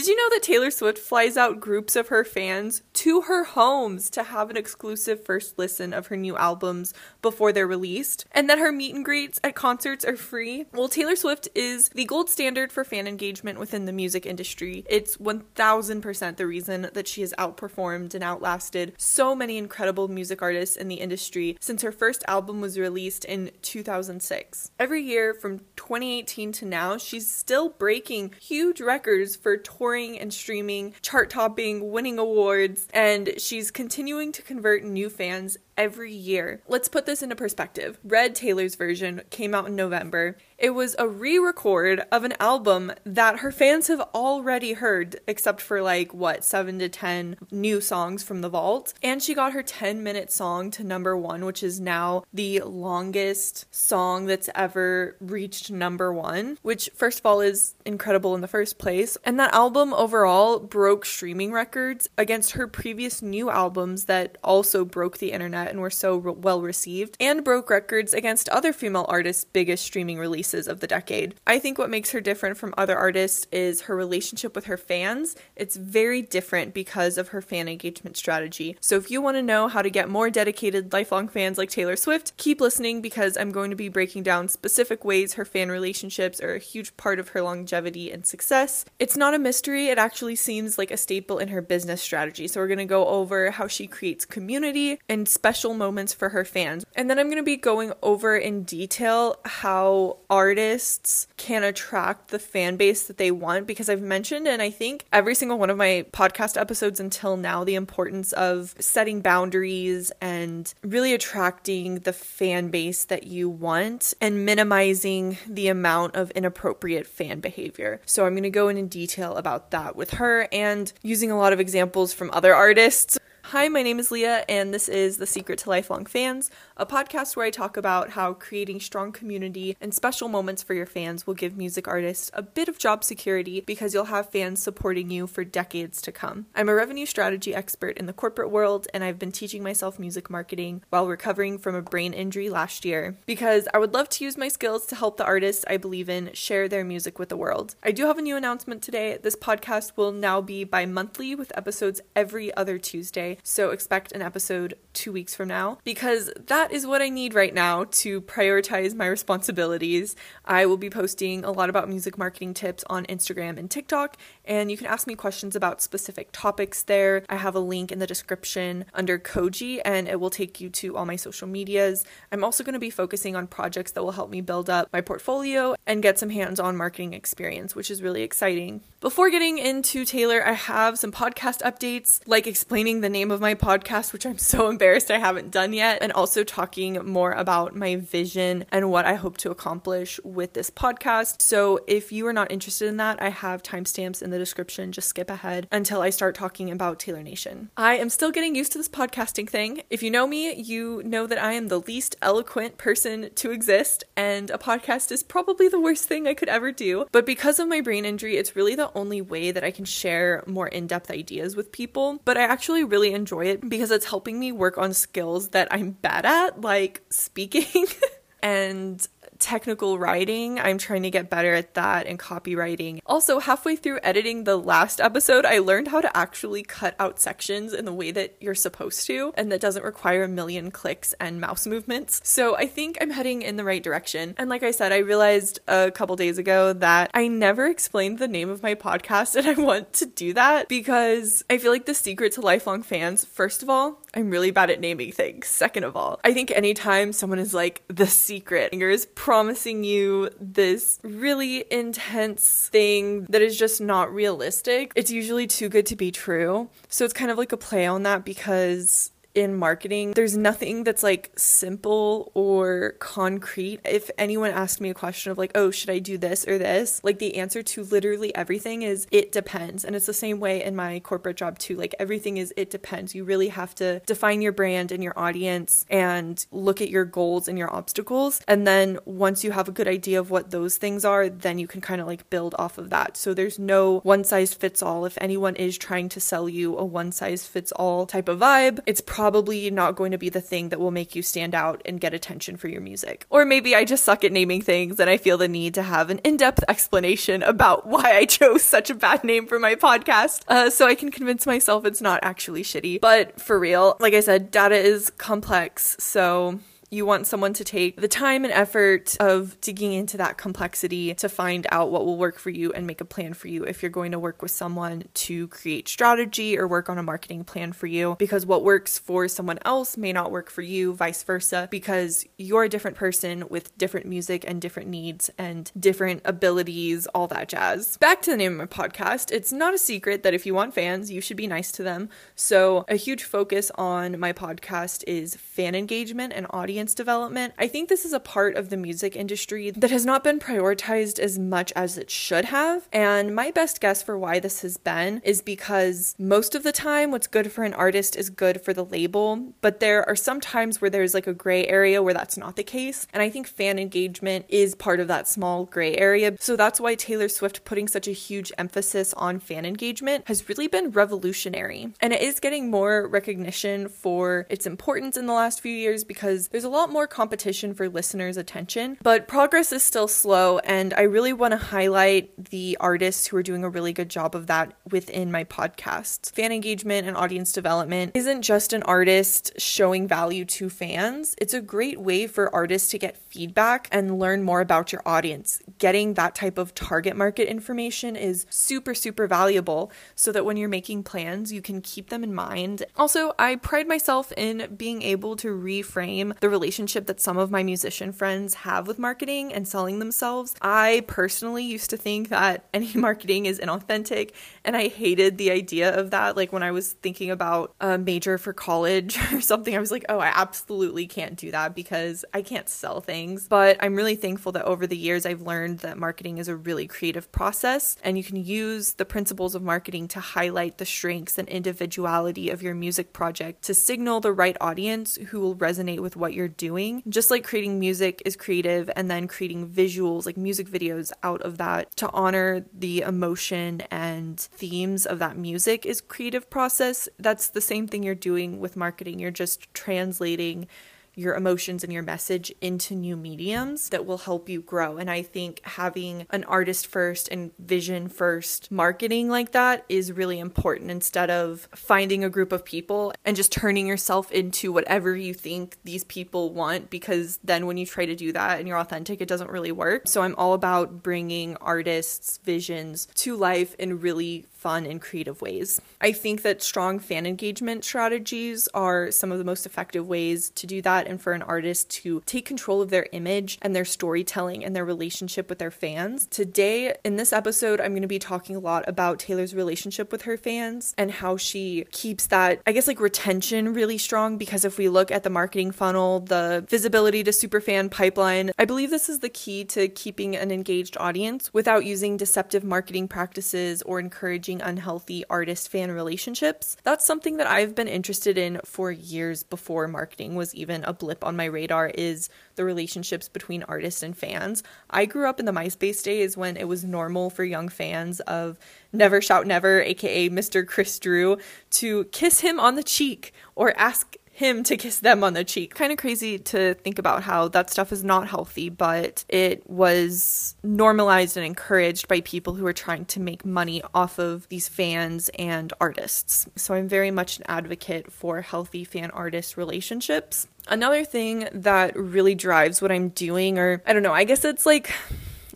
Did you know that Taylor Swift flies out groups of her fans to her homes to have an exclusive first listen of her new albums before they're released? And that her meet and greets at concerts are free? Well, Taylor Swift is the gold standard for fan engagement within the music industry. It's 1000% the reason that she has outperformed and outlasted so many incredible music artists in the industry since her first album was released in 2006. Every year from 2018 to now, she's still breaking huge records for touring and streaming, chart topping, winning awards, and she's continuing to convert new fans every year. Let's put this into perspective. Red Taylor's version came out in November. It was a re record of an album that her fans have already heard, except for like, what, seven to 10 new songs from the vault. And she got her 10 minute song to number one, which is now the longest song that's ever reached number one, which, first of all, is incredible in the first place. And that album overall broke streaming records against her previous new albums that also broke the internet and were so re- well received, and broke records against other female artists' biggest streaming releases of the decade. I think what makes her different from other artists is her relationship with her fans. It's very different because of her fan engagement strategy. So if you want to know how to get more dedicated, lifelong fans like Taylor Swift, keep listening because I'm going to be breaking down specific ways her fan relationships are a huge part of her longevity and success. It's not a mystery, it actually seems like a staple in her business strategy. So we're going to go over how she creates community and special special moments for her fans. And then I'm going to be going over in detail how artists can attract the fan base that they want because I've mentioned, and I think every single one of my podcast episodes until now, the importance of setting boundaries and really attracting the fan base that you want and minimizing the amount of inappropriate fan behavior. So I'm going to go in in detail about that with her and using a lot of examples from other artists Hi, my name is Leah, and this is The Secret to Lifelong Fans, a podcast where I talk about how creating strong community and special moments for your fans will give music artists a bit of job security because you'll have fans supporting you for decades to come. I'm a revenue strategy expert in the corporate world, and I've been teaching myself music marketing while recovering from a brain injury last year because I would love to use my skills to help the artists I believe in share their music with the world. I do have a new announcement today. This podcast will now be bi monthly with episodes every other Tuesday so expect an episode two weeks from now because that is what I need right now to prioritize my responsibilities. I will be posting a lot about music marketing tips on Instagram and TikTok, and you can ask me questions about specific topics there. I have a link in the description under Koji, and it will take you to all my social medias. I'm also going to be focusing on projects that will help me build up my portfolio and get some hands on marketing experience, which is really exciting. Before getting into Taylor, I have some podcast updates, like explaining the name of my podcast, which I'm so embarrassed I haven't done yet, and also talking more about my vision and what I hope to accomplish with this podcast. So if you are not interested in that, I have timestamps in the description. Just skip ahead until I start talking about Taylor Nation. I am still getting used to this podcasting thing. If you know me, you know that I am the least eloquent person to exist, and a podcast is probably the worst thing I could ever do. But because of my brain injury, it's really the only way that I can share more in depth ideas with people. But I actually really enjoy it because it's helping me work on skills that I'm bad at, like speaking. and technical writing. I'm trying to get better at that and copywriting. Also, halfway through editing the last episode, I learned how to actually cut out sections in the way that you're supposed to and that doesn't require a million clicks and mouse movements. So I think I'm heading in the right direction. And like I said, I realized a couple days ago that I never explained the name of my podcast and I want to do that because I feel like the secret to lifelong fans, first of all, I'm really bad at naming things. Second of all, I think anytime someone is like the secret, anger is promising you this really intense thing that is just not realistic, it's usually too good to be true. So it's kind of like a play on that because in marketing, there's nothing that's like simple or concrete. If anyone asked me a question of like, oh, should I do this or this? Like the answer to literally everything is it depends. And it's the same way in my corporate job too. Like everything is it depends. You really have to define your brand and your audience and look at your goals and your obstacles. And then once you have a good idea of what those things are, then you can kind of like build off of that. So there's no one size fits all. If anyone is trying to sell you a one size fits all type of vibe, it's probably probably not going to be the thing that will make you stand out and get attention for your music. Or maybe I just suck at naming things and I feel the need to have an in depth explanation about why I chose such a bad name for my podcast uh, so I can convince myself it's not actually shitty. But for real, like I said, data is complex. So you want someone to take the time and effort of digging into that complexity to find out what will work for you and make a plan for you if you're going to work with someone to create strategy or work on a marketing plan for you. Because what works for someone else may not work for you, vice versa, because you're a different person with different music and different needs and different abilities, all that jazz. Back to the name of my podcast, it's not a secret that if you want fans, you should be nice to them. So, a huge focus on my podcast is fan engagement and audience audience development. I think this is a part of the music industry that has not been prioritized as much as it should have. And my best guess for why this has been is because most of the time, what's good for an artist is good for the label. But there are some times where there's like a gray area where that's not the case. And I think fan engagement is part of that small gray area. So that's why Taylor Swift putting such a huge emphasis on fan engagement has really been revolutionary. And it is getting more recognition for its importance in the last few years because there's a lot more competition for listeners' attention, but progress is still slow, and I really want to highlight the artists who are doing a really good job of that within my podcast. Fan engagement and audience development isn't just an artist showing value to fans, it's a great way for artists to get feedback and learn more about your audience. Getting that type of target market information is super, super valuable so that when you're making plans, you can keep them in mind. Also, I pride myself in being able to reframe the relationship that some of my musician friends have with marketing and selling themselves. I personally used to think that any marketing is inauthentic, and I hated the idea of that. Like when I was thinking about a major for college or something, I was like, oh, I absolutely can't do that because I can't sell things. But I'm really thankful that over the years I've learned that marketing is a really creative process, and you can use the principles of marketing to highlight the strengths and individuality of your music project to signal the right audience who will resonate with what you're doing. Just like creating music is creative and then creating visuals, like music videos out of that to honor the emotion and themes of that music is creative process. That's the same thing you're doing with marketing. You're just translating your emotions and your message into new mediums that will help you grow. And I think having an artist first and vision first marketing like that is really important instead of finding a group of people and just turning yourself into whatever you think these people want because then when you try to do that and you're authentic, it doesn't really work. So I'm all about bringing artists' visions to life and really fun and creative ways. I think that strong fan engagement strategies are some of the most effective ways to do that and for an artist to take control of their image and their storytelling and their relationship with their fans. Today, in this episode, I'm going to be talking a lot about Taylor's relationship with her fans and how she keeps that, I guess, like retention really strong. Because if we look at the marketing funnel, the visibility to superfan pipeline, I believe this is the key to keeping an engaged audience without using deceptive marketing practices or encouraging managing unhealthy artist fan relationships. That's something that I've been interested in for years before marketing was even a blip on my radar is the relationships between artists and fans. I grew up in the MySpace days when it was normal for young fans of Never Shout Never, aka Mr. Chris Drew, to kiss him on the cheek or ask him to kiss them on the cheek. Kind of crazy to think about how that stuff is not healthy, but it was normalized and encouraged by people who are trying to make money off of these fans and artists. So I'm very much an advocate for healthy fan artist relationships. Another thing that really drives what I'm doing, or I don't know, I guess it's like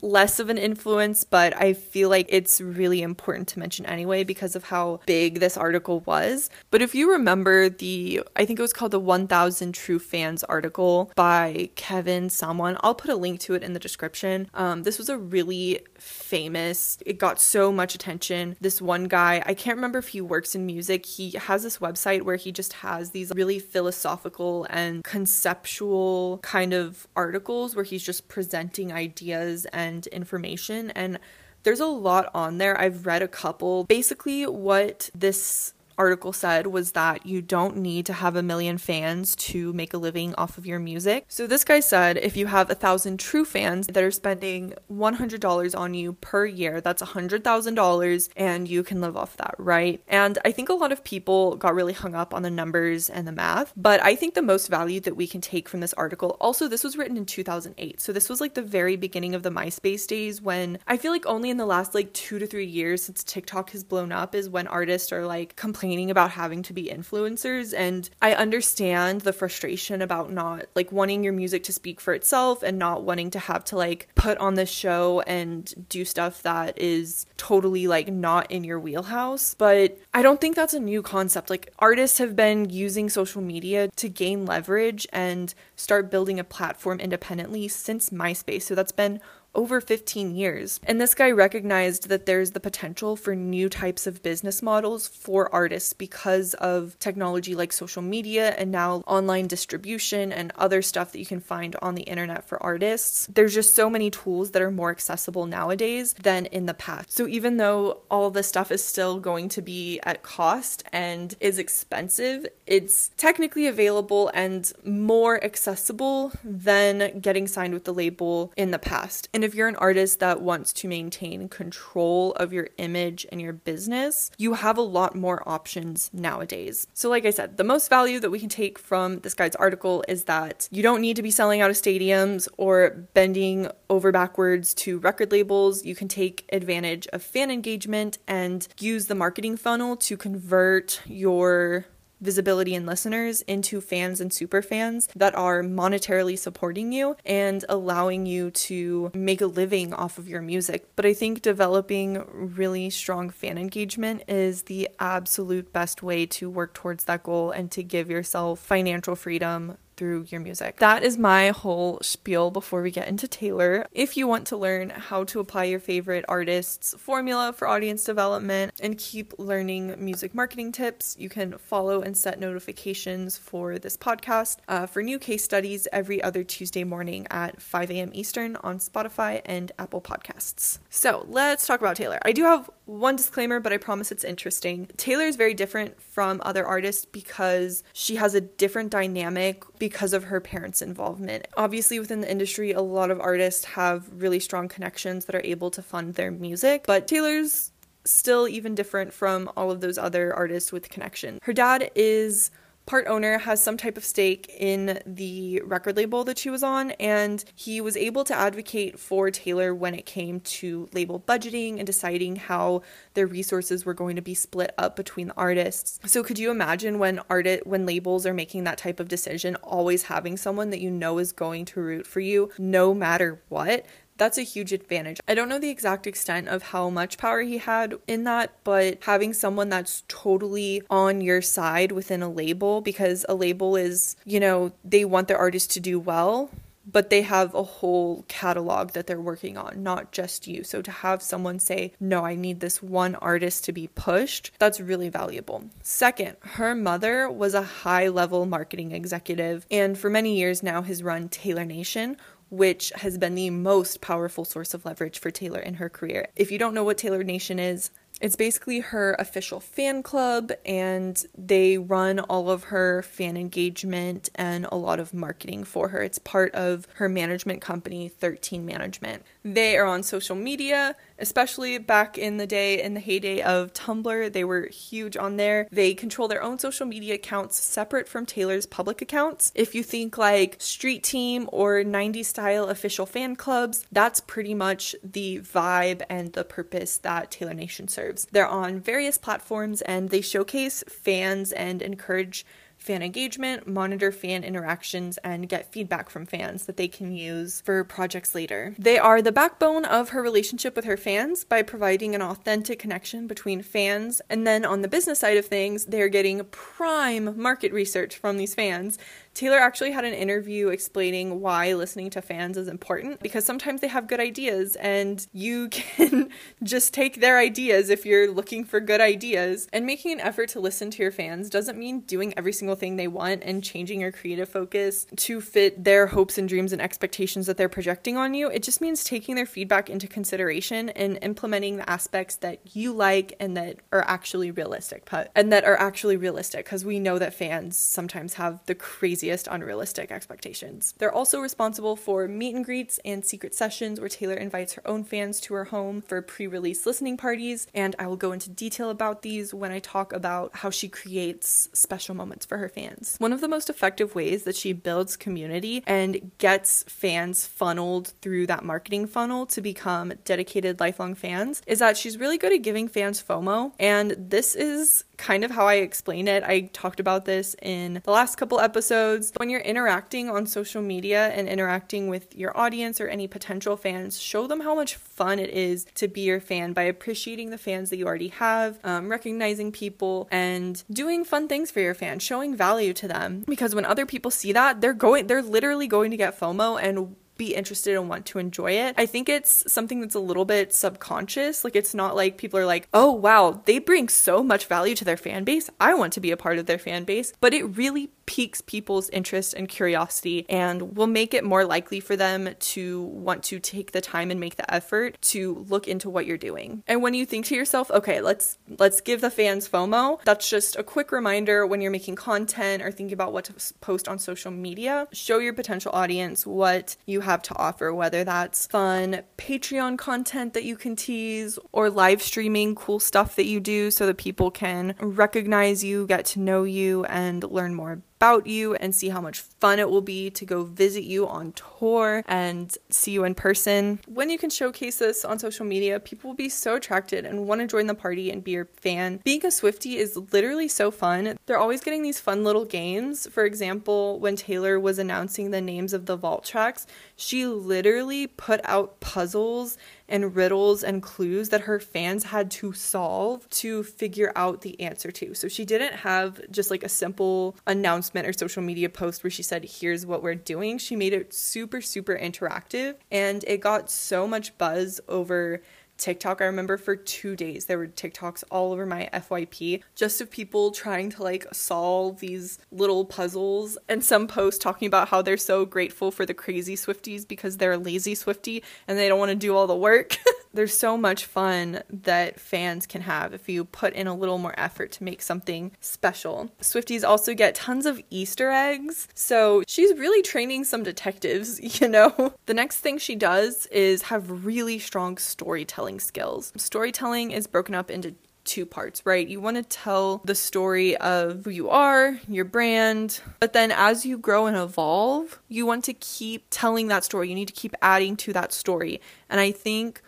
less of an influence, but I feel like it's really important to mention anyway because of how big this article was. But if you remember the, I think it was called the 1000 True Fans article by Kevin someone, I'll put a link to it in the description. Um, this was a really famous, it got so much attention. This one guy, I can't remember if he works in music, he has this website where he just has these really philosophical and conceptual kind of articles where he's just presenting ideas and and information and there's a lot on there. I've read a couple. Basically, what this article said was that you don't need to have a million fans to make a living off of your music. So this guy said if you have a thousand true fans that are spending $100 on you per year, that's $100,000 and you can live off that, right? And I think a lot of people got really hung up on the numbers and the math, but I think the most value that we can take from this article, also, this was written in 2008. So this was like the very beginning of the MySpace days when I feel like only in the last like two to three years since TikTok has blown up is when artists are like complaining about having to be influencers. And I understand the frustration about not like wanting your music to speak for itself and not wanting to have to like put on this show and do stuff that is totally like not in your wheelhouse. But I don't think that's a new concept. Like artists have been using social media to gain leverage and start building a platform independently since MySpace. So that's been over 15 years. And this guy recognized that there's the potential for new types of business models for artists because of technology like social media and now online distribution and other stuff that you can find on the internet for artists. There's just so many tools that are more accessible nowadays than in the past. So even though all this stuff is still going to be at cost and is expensive, it's technically available and more accessible than getting signed with the label in the past. And if you're an artist that wants to maintain control of your image and your business, you have a lot more options nowadays. So, like I said, the most value that we can take from this guy's article is that you don't need to be selling out of stadiums or bending over backwards to record labels. You can take advantage of fan engagement and use the marketing funnel to convert your visibility and listeners into fans and super fans that are monetarily supporting you and allowing you to make a living off of your music. But I think developing really strong fan engagement is the absolute best way to work towards that goal and to give yourself financial freedom through your music. That is my whole spiel before we get into Taylor. If you want to learn how to apply your favorite artist's formula for audience development and keep learning music marketing tips, you can follow and set notifications for this podcast uh, for new case studies every other Tuesday morning at 5 a.m. Eastern on Spotify and Apple Podcasts. So let's talk about Taylor. I do have one disclaimer, but I promise it's interesting. Taylor is very different from other artists because she has a different dynamic because of her parents' involvement. Obviously, within the industry, a lot of artists have really strong connections that are able to fund their music, but Taylor's still even different from all of those other artists with connection. Her dad is part owner has some type of stake in the record label that she was on, and he was able to advocate for Taylor when it came to label budgeting and deciding how their resources were going to be split up between the artists. So could you imagine when art when labels are making that type of decision, always having someone that you know is going to root for you no matter what? That's a huge advantage. I don't know the exact extent of how much power he had in that, but having someone that's totally on your side within a label because a label is, you know, they want their artist to do well, but they have a whole catalog that they're working on, not just you. So to have someone say, No, I need this one artist to be pushed, that's really valuable. Second, her mother was a high level marketing executive and for many years now has run Taylor Nation, which has been the most powerful source of leverage for Taylor in her career. If you don't know what Taylor Nation is, it's basically her official fan club, and they run all of her fan engagement and a lot of marketing for her. It's part of her management company, 13 Management. They are on social media, especially back in the day, in the heyday of Tumblr. They were huge on there. They control their own social media accounts separate from Taylor's public accounts. If you think like Street Team or 90s style official fan clubs, that's pretty much the vibe and the purpose that Taylor Nation serves. They're on various platforms and they showcase fans and encourage fan engagement, monitor fan interactions, and get feedback from fans that they can use for projects later. They are the backbone of her relationship with her fans by providing an authentic connection between fans. And then on the business side of things, they're getting prime market research from these fans Taylor actually had an interview explaining why listening to fans is important because sometimes they have good ideas and you can just take their ideas if you're looking for good ideas. And making an effort to listen to your fans doesn't mean doing every single single thing they want and changing your creative focus to fit their hopes and dreams and expectations that they're projecting on you. It just means taking their feedback into consideration and implementing the aspects that you like and that are actually realistic, and that are actually realistic because we know that fans sometimes have the craziest unrealistic expectations. They're also responsible for meet and greets and secret sessions where Taylor invites her own fans to her home for pre release listening parties, and I will go into detail about these when I talk about how she creates special moments for her fans. One of the most effective ways that she builds community and gets fans funneled through that marketing funnel to become dedicated lifelong fans is that she's really good at giving fans FOMO, and this is kind of how I explain it. I talked about this in the last couple episodes. When you're interacting on social media and interacting with your audience or any potential fans, show them how much fun it is to be your fan by appreciating the fans that you already have, um, recognizing people, and doing fun things for your fans, showing value to them. Because when other people see that, they're going, they're literally going to get FOMO and be interested and want to enjoy it. I think it's something that's a little bit subconscious. Like it's not like people are like, "Oh, wow, they bring so much value to their fan base. I want to be a part of their fan base." But it really piques people's interest and curiosity and will make it more likely for them to want to take the time and make the effort to look into what you're doing. And when you think to yourself, okay, let's let's give the fans FOMO, that's just a quick reminder when you're making content or thinking about what to post on social media, show your potential audience what you have to offer, whether that's fun Patreon content that you can tease or live streaming cool stuff that you do so that people can recognize you, get to know you and learn more about you and see how much fun it will be to go visit you on tour and see you in person. When you can showcase this on social media, people will be so attracted and want to join the party and be your fan. Being a Swifty is literally so fun. They're always getting these fun little games. For example, when Taylor was announcing the names of the vault tracks, she literally put out puzzles and riddles and clues that her fans had to solve to figure out the answer to. So she didn't have just like a simple announcement or social media post where she said, Here's what we're doing. She made it super, super interactive and it got so much buzz over TikTok. I remember for two days there were TikToks all over my FYP just of people trying to like solve these little puzzles and some posts talking about how they're so grateful for the crazy Swifties because they're a lazy Swifty and they don't want to do all the work. There's so much fun that fans can have if you put in a little more effort to make something special. Swifties also get tons of Easter eggs, so she's really training some detectives, you know? The next thing she does is have really strong storytelling skills. Storytelling is broken up into two parts, right? You want to tell the story of who you are, your brand, but then as you grow and evolve, you want to keep telling that story. You need to keep adding to that story. And I think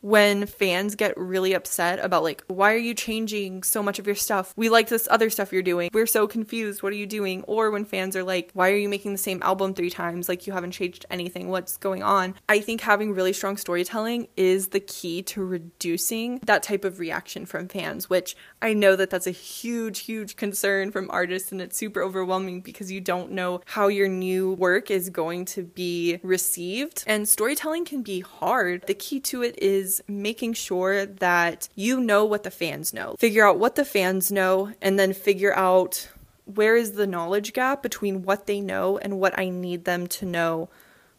when fans get really upset about like why are you changing so much of your stuff? We like this other stuff you're doing. We're so confused. What are you doing? Or when fans are like why are you making the same album three times? Like you haven't changed anything. What's going on? I think having really strong storytelling is the key to reducing that type of reaction from fans which i know that that's a huge huge concern from artists and it's super overwhelming because you don't know how your new work is going to be received. And storytelling can be hard. The key to it is is making sure that you know what the fans know. Figure out what the fans know and then figure out where is the knowledge gap between what they know and what I need them to know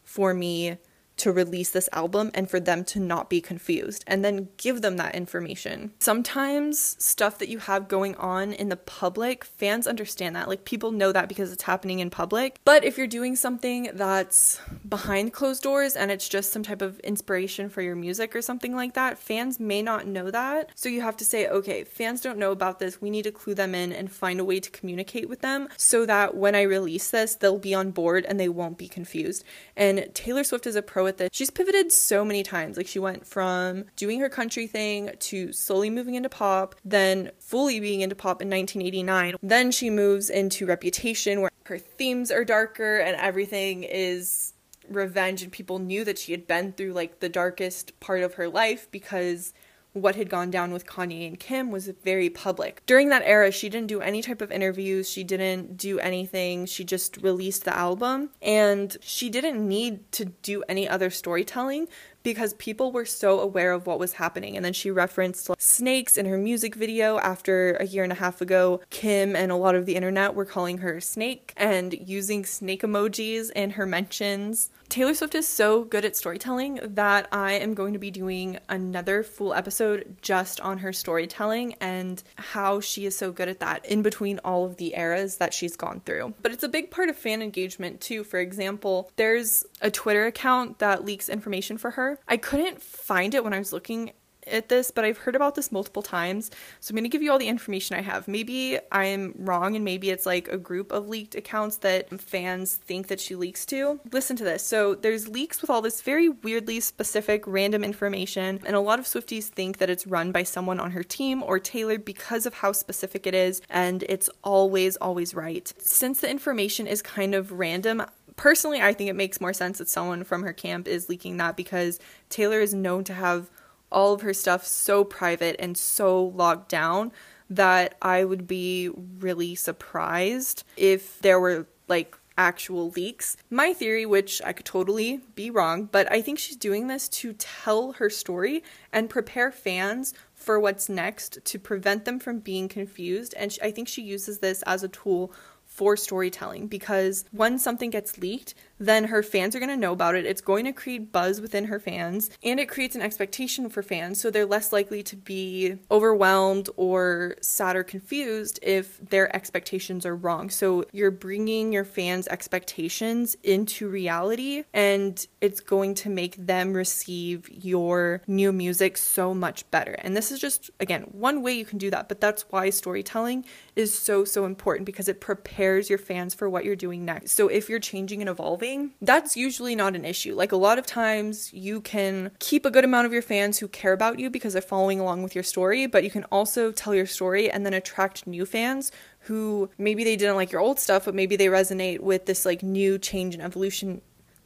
for me to release this album and for them to not be confused and then give them that information. Sometimes stuff that you have going on in the public, fans understand that. Like people know that because it's happening in public. But if you're doing something that's behind closed doors and it's just some type of inspiration for your music or something like that, fans may not know that. So you have to say, okay, fans don't know about this. We need to clue them in and find a way to communicate with them so that when I release this, they'll be on board and they won't be confused. And Taylor Swift is a pro with this. She's pivoted so many times. Like she went from doing her country thing to slowly moving into pop, then fully being into pop in 1989. Then she moves into Reputation where her themes are darker and everything is revenge and people knew that she had been through like the darkest part of her life because what had gone down with Kanye and Kim was very public. During that era, she didn't do any type of interviews, she didn't do anything, she just released the album, and she didn't need to do any other storytelling because people were so aware of what was happening. And then she referenced like, snakes in her music video after a year and a half ago. Kim and a lot of the internet were calling her snake and using snake emojis in her mentions. Taylor Swift is so good at storytelling that I am going to be doing another full episode just on her storytelling and how she is so good at that in between all of the eras that she's gone through. But it's a big part of fan engagement too. For example, there's a Twitter account that leaks information for her. I couldn't find it when I was looking at this, but I've heard about this multiple times. So I'm going to give you all the information I have. Maybe I'm wrong and maybe it's like a group of leaked accounts that fans think that she leaks to. Listen to this. So there's leaks with all this very weirdly specific random information, and a lot of Swifties think that it's run by someone on her team or Taylor because of how specific it is, and it's always, always right. Since the information is kind of random, personally, I think it makes more sense that someone from her camp is leaking that because Taylor is known to have all of her stuff so private and so locked down that I would be really surprised if there were like actual leaks. My theory, which I could totally be wrong, but I think she's doing this to tell her story and prepare fans for what's next to prevent them from being confused. And I think she uses this as a tool for storytelling because when something gets leaked, then her fans are going to know about it. It's going to create buzz within her fans and it creates an expectation for fans. So they're less likely to be overwhelmed or sad or confused if their expectations are wrong. So you're bringing your fans' expectations into reality and it's going to make them receive your new music so much better. And this is just, again, one way you can do that. But that's why storytelling is so, so important because it prepares your fans for what you're doing next. So if you're changing and evolving, that's usually not an issue. Like a lot of times, you can keep a good amount of your fans who care about you because they're following along with your story, but you can also tell your story and then attract new fans who maybe they didn't like your old stuff, but maybe they resonate with this like new change and evolution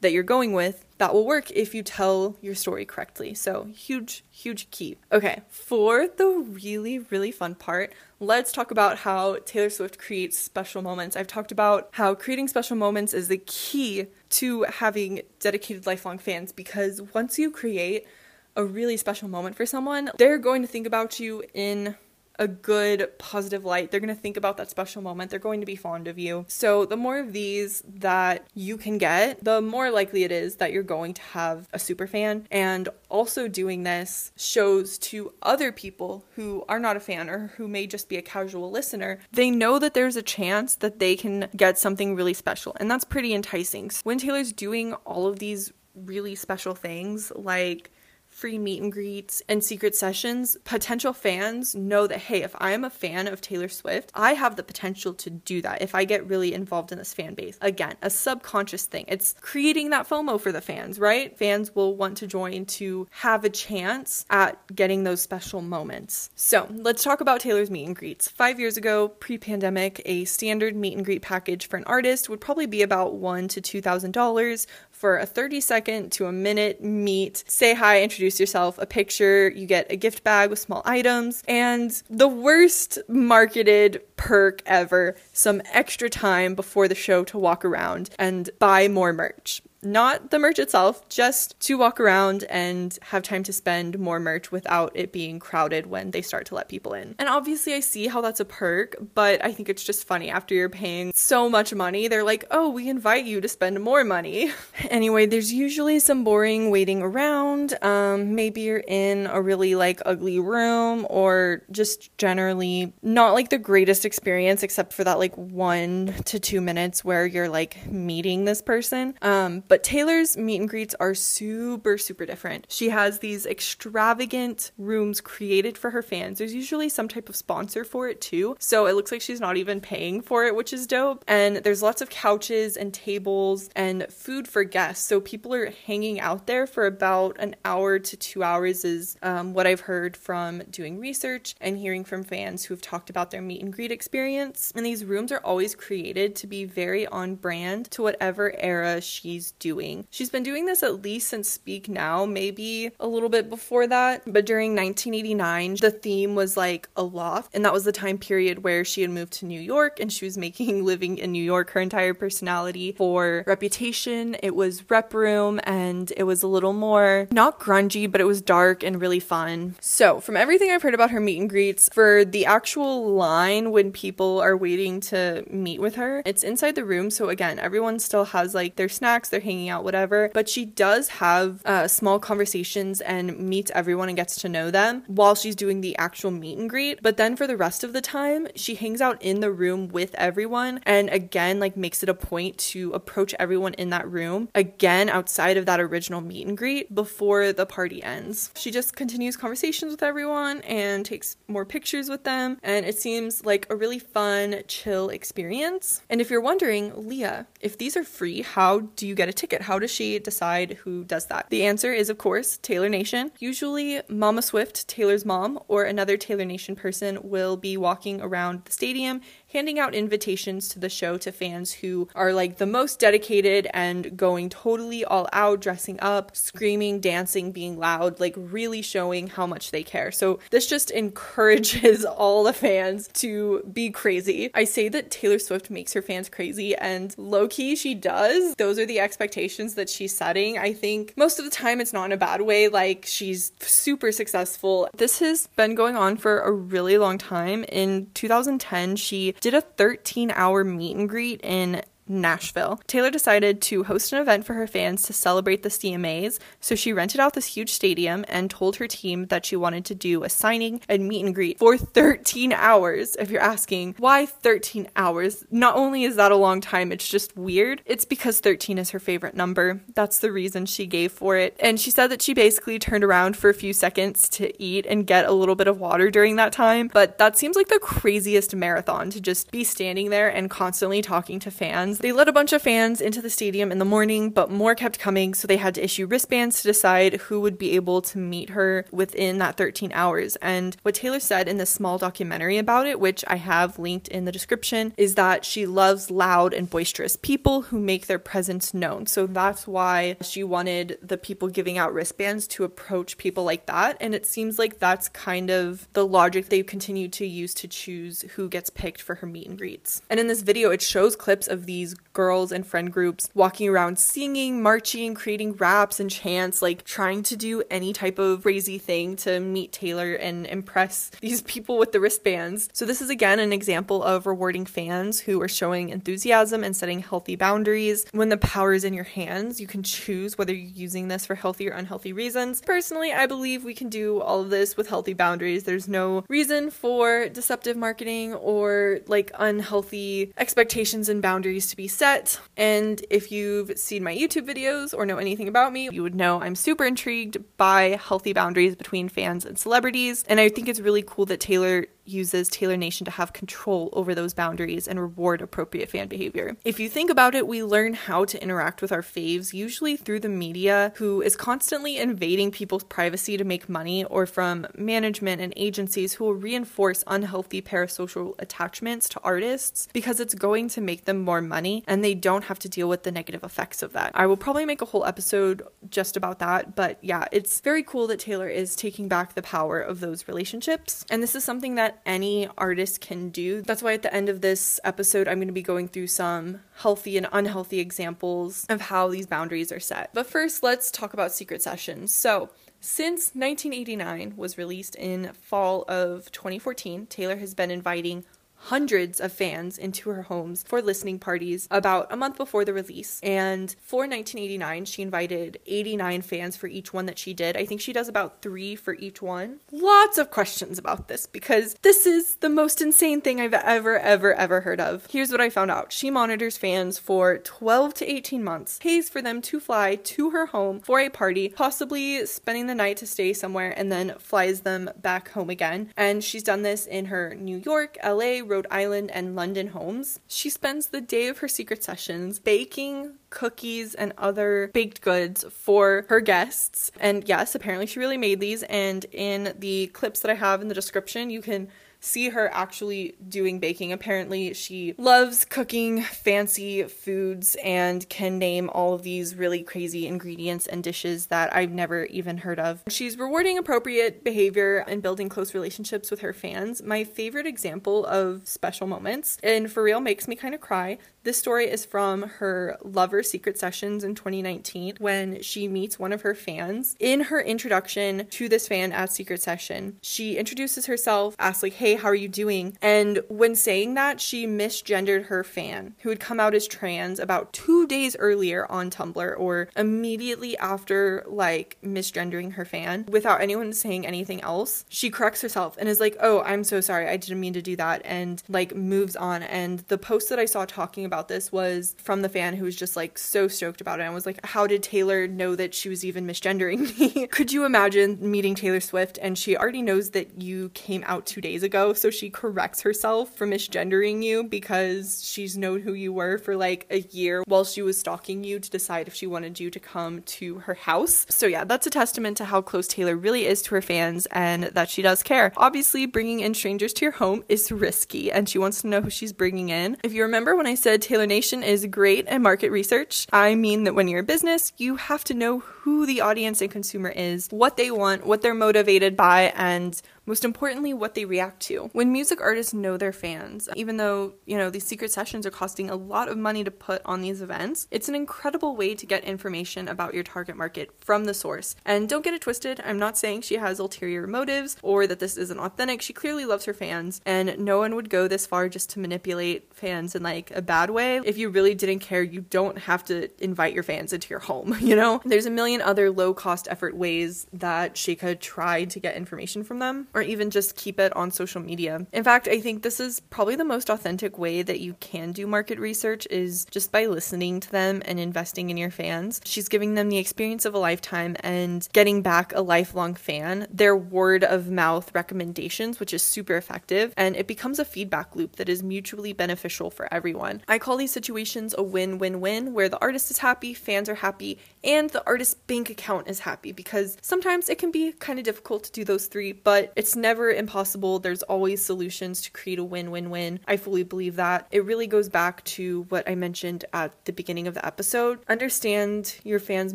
that you're going with, that will work if you tell your story correctly. So, huge, huge key. Okay, for the really, really fun part, let's talk about how Taylor Swift creates special moments. I've talked about how creating special moments is the key to having dedicated lifelong fans because once you create a really special moment for someone, they're going to think about you in a good positive light. They're going to think about that special moment. They're going to be fond of you. So, the more of these that you can get, the more likely it is that you're going to have a super fan. And also, doing this shows to other people who are not a fan or who may just be a casual listener, they know that there's a chance that they can get something really special. And that's pretty enticing. So When Taylor's doing all of these really special things, like free meet and greets, and secret sessions, potential fans know that, hey, if I'm a fan of Taylor Swift, I have the potential to do that if I get really involved in this fan base. Again, a subconscious thing. It's creating that FOMO for the fans, right? Fans will want to join to have a chance at getting those special moments. So let's talk about Taylor's meet and greets. Five years ago, pre pandemic, a standard meet and greet package for an artist would probably be about one to two thousand dollars for a 30 second to a minute meet. Say hi, introduce yourself, a picture, you get a gift bag with small items, and the worst marketed perk ever some extra time before the show to walk around and buy more merch not the merch itself, just to walk around and have time to spend more merch without it being crowded when they start to let people in. And obviously, I see how that's a perk, but I think it's just funny after you're paying so much money, they're like, oh, we invite you to spend more money. anyway, there's usually some boring waiting around. Um, maybe you're in a really like ugly room or just generally not like the greatest experience, except for that like one to two minutes where you're like meeting this person. Um, but Taylor's meet and greets are super, super different. She has these extravagant rooms created for her fans. There's usually some type of sponsor for it too. So it looks like she's not even paying for it, which is dope. And there's lots of couches and tables and food for guests. So people are hanging out there for about an hour to two hours, is um, what I've heard from doing research and hearing from fans who have talked about their meet and greet experience. And these rooms are always created to be very on brand to whatever era she's doing. She's been doing this at least since Speak Now, maybe a little bit before that. But during 1989, the theme was like a loft, and that was the time period where she had moved to New York and she was making living in New York her entire personality for reputation. It was rep room and it was a little more not grungy, but it was dark and really fun. So, from everything I've heard about her meet and greets, for the actual line when people are waiting to meet with her, it's inside the room. So, again, everyone still has like their snacks, they're hanging out, whatever. But she does have uh, small conversations and meets everyone and gets to know them while she's doing the actual meet and greet. But then for the rest of the time, she hangs out in the room with everyone and again, like makes it a point to approach everyone in that room again outside of that original meet and greet before the party ends. She just continues conversations with everyone and takes more pictures with them. And it seems like a really fun, chill experience. And if you're wondering, Leah, if these are free, how do you get a ticket? How does she decide who does that? The answer is, of course, Taylor Nation. Usually, Mama Swift, Taylor's mom, or another Taylor Nation person will be walking around the stadium handing out invitations to the show to fans who are like the most dedicated and going totally all out, dressing up, screaming, dancing, being loud, like really showing how much they care. So this just encourages all the fans to be crazy. I say that Taylor Swift makes her fans crazy, and low key, she does. Those are the expectations that she's setting. I think most of the time it's not in a bad way, like she's super successful. This has been going on for a really long time. In 2010, she did a 13 hour meet and greet in Nashville. Taylor decided to host an event for her fans to celebrate the CMAs, so she rented out this huge stadium and told her team that she wanted to do a signing and meet and greet for 13 hours. If you're asking, why 13 hours? Not only is that a long time, it's just weird. It's because 13 is her favorite number. That's the reason she gave for it. And she said that she basically turned around for a few seconds to eat and get a little bit of water during that time, but that seems like the craziest marathon to just be standing there and constantly talking to fans fans. They let a bunch of fans into the stadium in the morning, but more kept coming, so they had to issue wristbands to decide who would be able to meet her within that 13 hours. And what Taylor said in this small documentary about it, which I have linked in the description, is that she loves loud and boisterous people who make their presence known. So that's why she wanted the people giving out wristbands to approach people like that. And it seems like that's kind of the logic they continue to use to choose who gets picked for her meet and greets. And in this video, it shows clips of these these girls and friend groups walking around singing, marching, creating raps and chants, like trying to do any type of crazy thing to meet Taylor and impress these people with the wristbands. So, this is again an example of rewarding fans who are showing enthusiasm and setting healthy boundaries. When the power is in your hands, you can choose whether you're using this for healthy or unhealthy reasons. Personally, I believe we can do all of this with healthy boundaries. There's no reason for deceptive marketing or like unhealthy expectations and boundaries to be set. And if you've seen my YouTube videos or know anything about me, you would know I'm super intrigued by healthy boundaries between fans and celebrities. And I think it's really cool that Taylor uses Taylor Nation to have control over those boundaries and reward appropriate fan behavior. If you think about it, we learn how to interact with our faves usually through the media, who is constantly invading people's privacy to make money, or from management and agencies who will reinforce unhealthy parasocial attachments to artists because it's going to make them more money and they don't have to deal with the negative effects of that. I will probably make a whole episode just about that, but yeah, it's very cool that Taylor is taking back the power of those relationships. And this is something any artist can do. That's why at the end of this episode, I'm going to be going through some healthy and unhealthy examples of how these boundaries are set. But first, let's talk about secret sessions. So, since 1989 was released in fall of 2014, Taylor has been inviting hundreds of fans into her homes for listening parties about a month before the release. And for 1989, she invited 89 fans for each one that she did. I think she does about three for each one. Lots of questions about this because this is the most insane thing I've ever, ever, ever heard of. Here's what I found out she monitors fans for 12 to 18 months, pays for them to fly to her home for a party, possibly spending the night to stay somewhere, and then flies them back home again. And she's done this in her New York, LA, Rhode Island, and London homes. She spends the day of her secret sessions baking cookies and other baked goods for her guests. And yes, apparently she really made these. And in the clips that I have in the description, you can see her actually doing baking. Apparently, she loves cooking fancy foods and can name all of these really crazy ingredients and dishes that I've never even heard of. She's rewarding appropriate behavior and building close relationships with her fans. My favorite example of special moments, and for real makes me kind of cry, this story is from her Lover Secret Sessions in 2019 when she meets one of her fans. In her introduction to this fan at Secret Session, she introduces herself, asks, like, hey, how are you doing? And when saying that, she misgendered her fan, who had come out as trans about two days earlier on Tumblr or immediately after, like, misgendering her fan without anyone saying anything else. She corrects herself and is like, oh, I'm so sorry. I didn't mean to do that. And, like, moves on. And the post that I saw talking about about this was from the fan who was just like so stoked about it and was like, How did Taylor know that she was even misgendering me? Could you imagine meeting Taylor Swift and she already knows that you came out two days ago? So she corrects herself for misgendering you because she's known who you were for like a year while she was stalking you to decide if she wanted you to come to her house. So yeah, that's a testament to how close Taylor really is to her fans and that she does care. Obviously, bringing in strangers to your home is risky and she wants to know who she's bringing in. If you remember when I said Taylor Nation is great at market research. I mean that when you're a business, you have to know who the audience and consumer is, what they want, what they're motivated by, and most importantly, what they react to. When music artists know their fans, even though, you know, these secret sessions are costing a lot of money to put on these events, it's an incredible way to get information about your target market from the source. And don't get it twisted, I'm not saying she has ulterior motives or that this isn't authentic. She clearly loves her fans, and no one would go this far just to manipulate fans in like a bad way. If you really didn't care, you don't have to invite your fans into your home, you know? There's a million other low cost effort ways that she could try to get information from them or even just keep it on social media. In fact, I think this is probably the most authentic way that you can do market research is just by listening to them and investing in your fans. She's giving them the experience of a lifetime and getting back a lifelong fan, their word of mouth recommendations, which is super effective, and it becomes a feedback loop that is mutually beneficial for everyone. I call these situations a win win win where the artist is happy, fans are happy, and the artist's bank account is happy because sometimes it can be kind of difficult to do those three, but it's never impossible. There's always solutions to create a win win win. I fully believe that. It really goes back to what I mentioned at the beginning of the episode. Understand your fans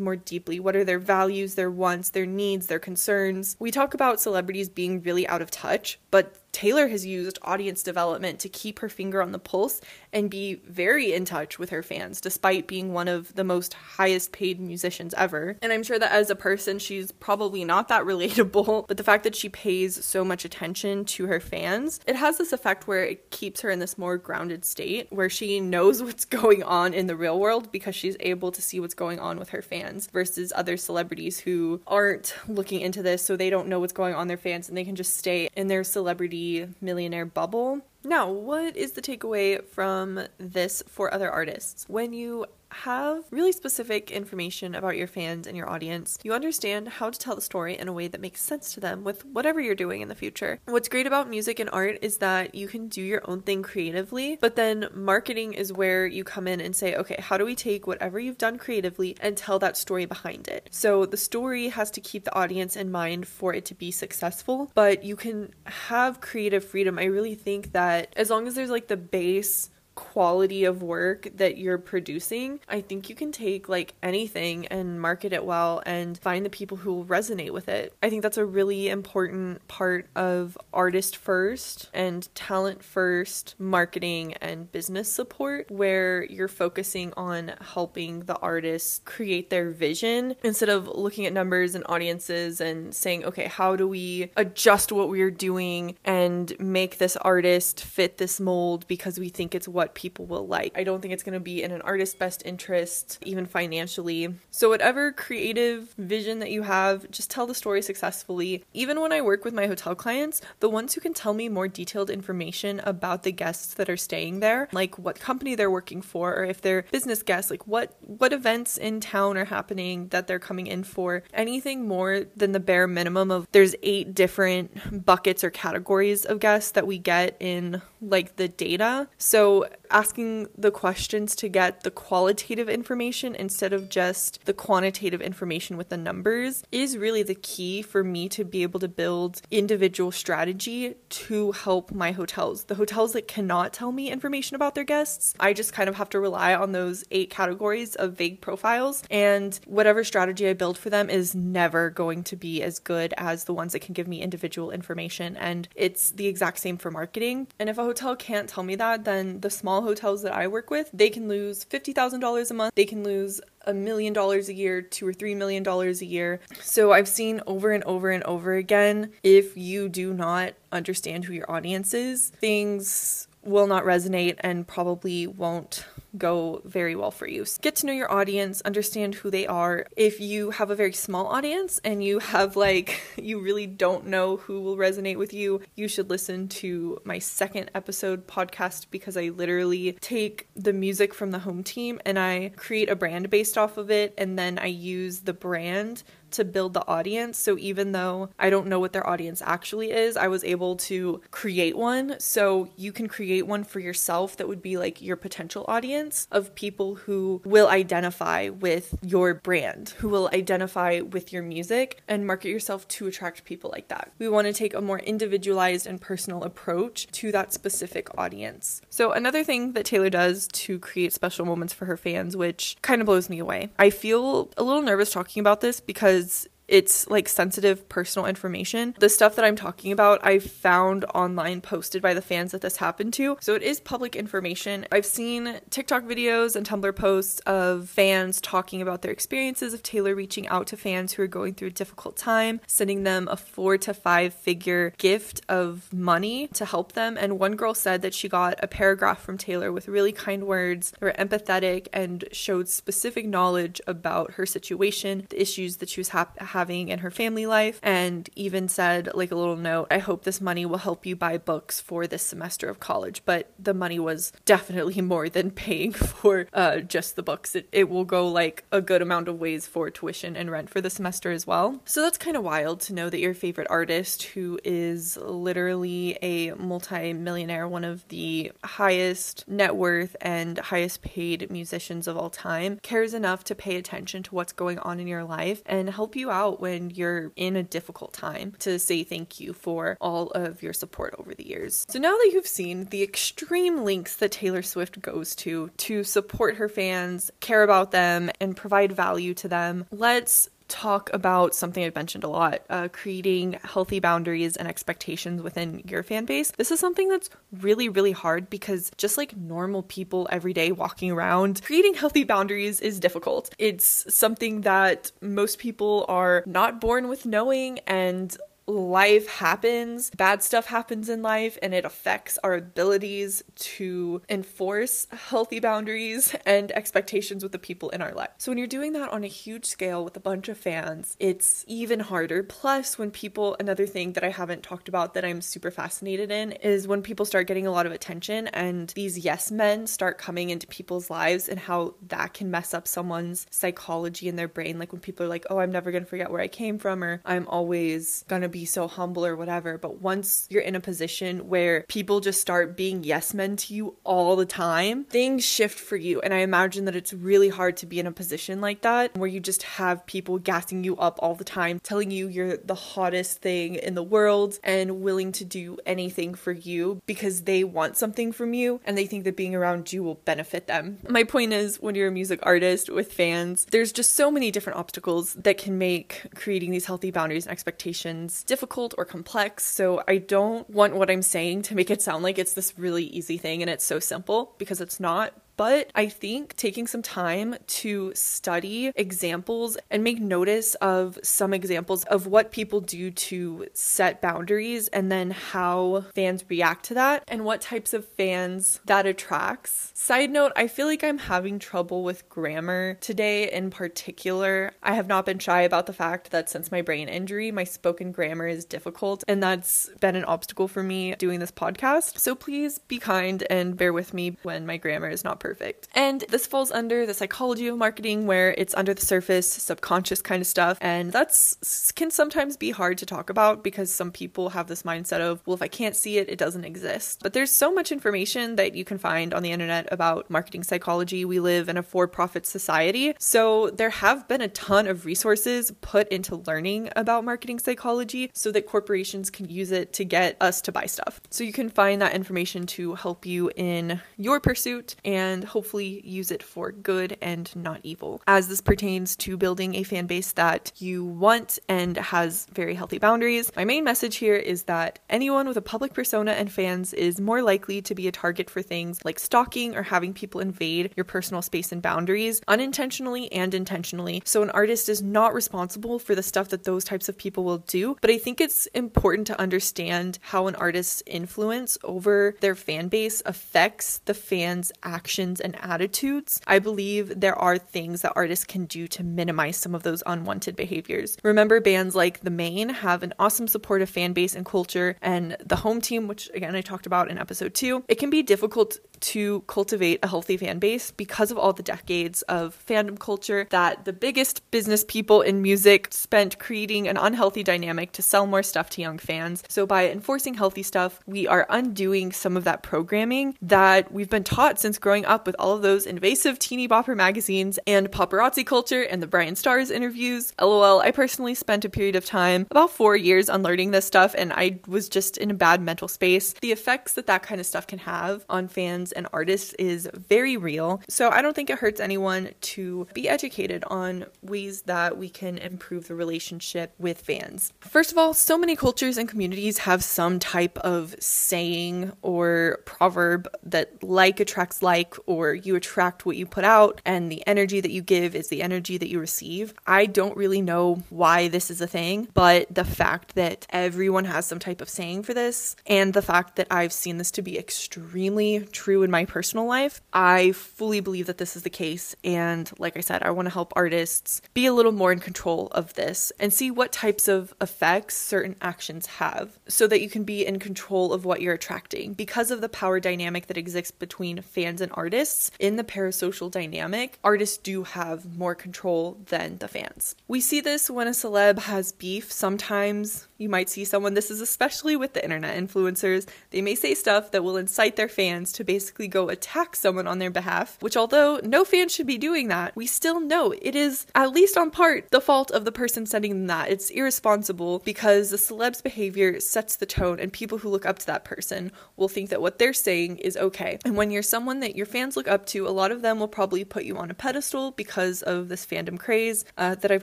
more deeply. What are their values, their wants, their needs, their concerns? We talk about celebrities being really out of touch, but Taylor has used audience development to keep her finger on the pulse and be very in touch with her fans, despite being one of the most highest paid musicians ever. And I'm sure that as a person, she's probably not that relatable, but the fact that she pays so much attention to her fans, it has this effect where it keeps her in this more grounded state where she knows what's going on in the real world because she's able to see what's going on with her fans versus other celebrities who aren't looking into this, so they don't know what's going on their fans and they can just stay in their celebrity millionaire bubble. Now, what is the takeaway from this for other artists? When you have really specific information about your fans and your audience, you understand how to tell the story in a way that makes sense to them with whatever you're doing in the future. What's great about music and art is that you can do your own thing creatively, but then marketing is where you come in and say, okay, how do we take whatever you've done creatively and tell that story behind it? So the story has to keep the audience in mind for it to be successful, but you can have creative freedom. I really think that as long as there's like the base quality of work that you're producing, I think you can take like anything and market it well and find the people who will resonate with it. I think that's a really important part of artist first and talent first marketing and business support, where you're focusing on helping the artist create their vision instead of looking at numbers and audiences and saying, okay, how do we adjust what we're doing and make this artist fit this mold because we think it's what what people will like. I don't think it's going to be in an artist's best interest, even financially. So, whatever creative vision that you have, just tell the story successfully. Even when I work with my hotel clients, the ones who can tell me more detailed information about the guests that are staying there, like what company they're working for, or if they're business guests, like what what events in town are happening that they're coming in for. Anything more than the bare minimum of there's eight different buckets or categories of guests that we get in like the data. So asking the questions to get the qualitative information instead of just the quantitative information with the numbers is really the key for me to be able to build individual strategy to help my hotels. The hotels that cannot tell me information about their guests, I just kind of have to rely on those eight categories of vague profiles. And whatever strategy I build for them is never going to be as good as the ones that can give me individual information. And it's the exact same for marketing. And if a hotel can't tell me that, then the small hotels that I work with, they can lose $50,000 a month. They can lose a million dollars a year, two or three million dollars a year. So I've seen over and over and over again if you do not understand who your audience is, things will not resonate and probably won't go very well for you. So get to know your audience, understand who they are. If you have a very small audience and you have like, you really don't know who will resonate with you, you should listen to my second episode podcast because I literally take the music from the home team and I create a brand based off of it. And then I use the brand to build the audience. So even though I don't know what their audience actually is, I was able to create one. So you can create one for yourself that would be like your potential audience of people who will identify with your brand, who will identify with your music and market yourself to attract people like that. We want to take a more individualized and personal approach to that specific audience. So another thing that Taylor does to create special moments for her fans, which kind of blows me away. I feel a little nervous talking about this because it's like sensitive personal information. The stuff that I'm talking about, I found online posted by the fans that this happened to. So it is public information. I've seen TikTok videos and Tumblr posts of fans talking about their experiences of Taylor reaching out to fans who are going through a difficult time, sending them a four to five figure gift of money to help them. And one girl said that she got a paragraph from Taylor with really kind words that were empathetic and showed specific knowledge about her situation, the issues that she was having having in her family life, and even said, like a little note, I hope this money will help you buy books for this semester of college. But the money was definitely more than paying for uh, just the books. It, it will go like a good amount of ways for tuition and rent for the semester as well. So that's kind of wild to know that your favorite artist, who is literally a multi-millionaire, one of the highest net worth and highest paid musicians of all time, cares enough to pay attention to what's going on in your life and help you out out when you're in a difficult time to say thank you for all of your support over the years. So now that you've seen the extreme lengths that Taylor Swift goes to to support her fans, care about them, and provide value to them, let's talk about something I've mentioned a lot uh, creating healthy boundaries and expectations within your fan base. This is something that's really, really hard because just like normal people every day walking around, creating healthy boundaries is difficult. It's something that most people are not born with knowing, and life happens, bad stuff happens in life, and it affects our abilities to enforce healthy boundaries and expectations with the people in our life. So, when you're doing that on a huge scale with a bunch of fans, it's even harder. Plus, when people, another thing that I haven't talked about that I'm super fascinated in is when people start getting a lot of attention and these yes men start coming into people's lives and how that can mess up someone's psychology in their brain. Like when people are like, oh, I'm never gonna forget where I came from, or I'm always gonna be so humble or whatever. But once you're in a position where people just start being yes men to you all the time, things shift for you. And I imagine that it's really hard to be in a position like that where you just have people gassing you up all the time, telling you you're the hottest thing in the world and willing to do anything for you because they want something from you and they think that being around you will benefit them. My point is, when you're a music artist with fans, there's just so many different obstacles that can make creating these healthy boundaries and expectations difficult or complex. So I don't want what I'm saying to make it sound like it's this really easy thing and it's so simple because it's not. But I think taking some time to study examples and make notice of some examples of what people do to set boundaries and then how fans react to that and what types of fans that attracts. Side note, I feel like I'm having trouble with grammar today in particular. I have not been shy about the fact that since my brain injury, my spoken grammar is difficult, and that's been an obstacle for me doing this podcast. So please be kind and bear with me when my grammar is not perfect. And this falls under the psychology of marketing where it's under the surface, subconscious kind of stuff. And that's can sometimes be hard to talk about because some people have this mindset of, well, if I can't see it, it doesn't exist. But there's so much information that you can find on the internet about marketing psychology. We live in a for profit society. So there have been a ton of resources put into learning about marketing psychology so that corporations can use it to get us to buy stuff. So you can find that information to help you in your pursuit and hopefully use it for good and not evil. As this pertains to building a fan base that you want and has very healthy boundaries, my main message here is that anyone with a public persona and fans is more likely to be a target for things like stalking or having people invade your personal space and boundaries unintentionally and intentionally. So an artist is not responsible for the stuff that those types of people will do, but I think it's important to understand how an artist's influence over their fan base affects the fans' actions and attitudes. I believe there are things that artists can do to minimize some of those unwanted behaviors. Remember, bands like The Maine have an awesome supportive fan base and culture, and the home team, which again I talked about in episode two, it can be difficult to cultivate a healthy fan base because of all the decades of fandom culture that the biggest business people in music spent creating an unhealthy dynamic to sell more stuff to young fans. So, by enforcing healthy stuff, we are undoing some of that programming that we've been taught since growing up with all of those invasive teeny bopper magazines and paparazzi culture and the BryanStars interviews. LOL, I personally spent a period of time, about four years, unlearning this stuff, and I was just in a bad mental space. The effects that that kind of stuff can have on fans and artists is very real. So I don't think it hurts anyone to be educated on ways that we can improve the relationship with fans. First of all, so many cultures and communities have some type of saying or proverb that like attracts like, or you attract what you put out, and the energy that you give is the energy that you receive. I don't really know why this is a thing, but the fact that everyone has some type of saying for this, and the fact that I've seen this to be extremely true in my personal life, I fully believe that this is the case. And like I said, I want to help artists be a little more in control of this and see what types of effects certain actions have so that you can be in control of what you're attracting. Because of the power dynamic that exists between fans and artists, in the parasocial dynamic, artists do have more control than the fans. We see this when a celeb has beef. Sometimes you might see someone, this is especially with the internet influencers, they may say stuff that will incite their fans to basically go attack someone on their behalf, which although no fan should be doing that, we still know it is, at least on part, the fault of the person sending them that. It's irresponsible because the celeb's behavior sets the tone, and people who look up to that person will think that what they're saying is okay. And when you're someone that your fans look up to, a lot of them will probably put you on a pedestal because of this fandom craze uh, that I've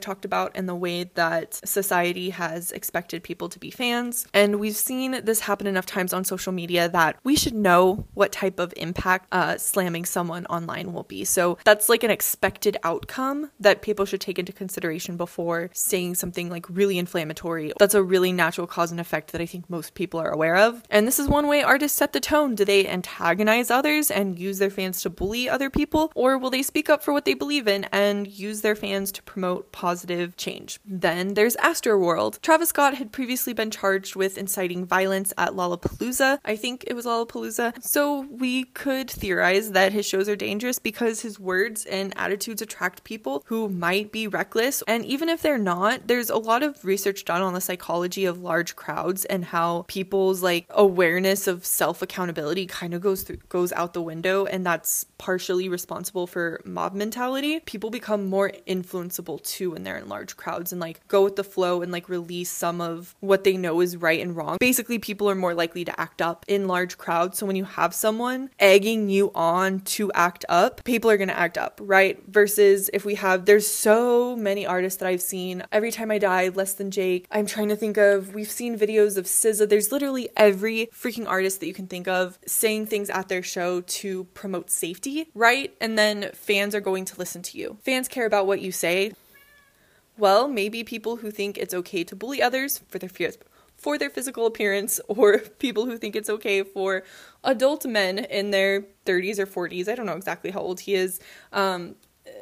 talked about and the way that society has expected people to be fans. And we've seen this happen enough times on social media that we should know what type of impact uh, slamming someone online will be. So that's like an expected outcome that people should take into consideration before saying something like really inflammatory. That's a really natural cause and effect that I think most people are aware of. And this is one way artists set the tone. Do they antagonize others and use their fans to bully other people? Or will they speak up for what they believe in and use their fans to promote positive change? Then there's Astroworld. Travis Scott had previously been charged with inciting violence at Lollapalooza. I think it was Lollapalooza. So we could theorize that his shows are dangerous because his words and attitudes attract people who might be reckless. And even if they're not, there's a lot of research done on the psychology of large crowds and how people's like awareness of self accountability kind of goes through goes out the window and that's partially responsible for mob mentality. People become more influenceable too when they're in large crowds and like go with the flow and like release some of what they know is right and wrong. Basically, people are more likely to act up in large crowds. So when you have someone egging you on to act up, people are going to act up, right? Versus if we have, there's so many artists that I've seen. Every time I die, Less Than Jake. I'm trying to think of, we've seen videos of SZA. There's literally every freaking artist that you can think of saying things at their show to promote safety, right? And then fans are going to listen to you. Fans care about what you say. Well, maybe people who think it's okay to bully others for their fears for their physical appearance or people who think it's okay for adult men in their 30s or 40s. I don't know exactly how old he is. Um,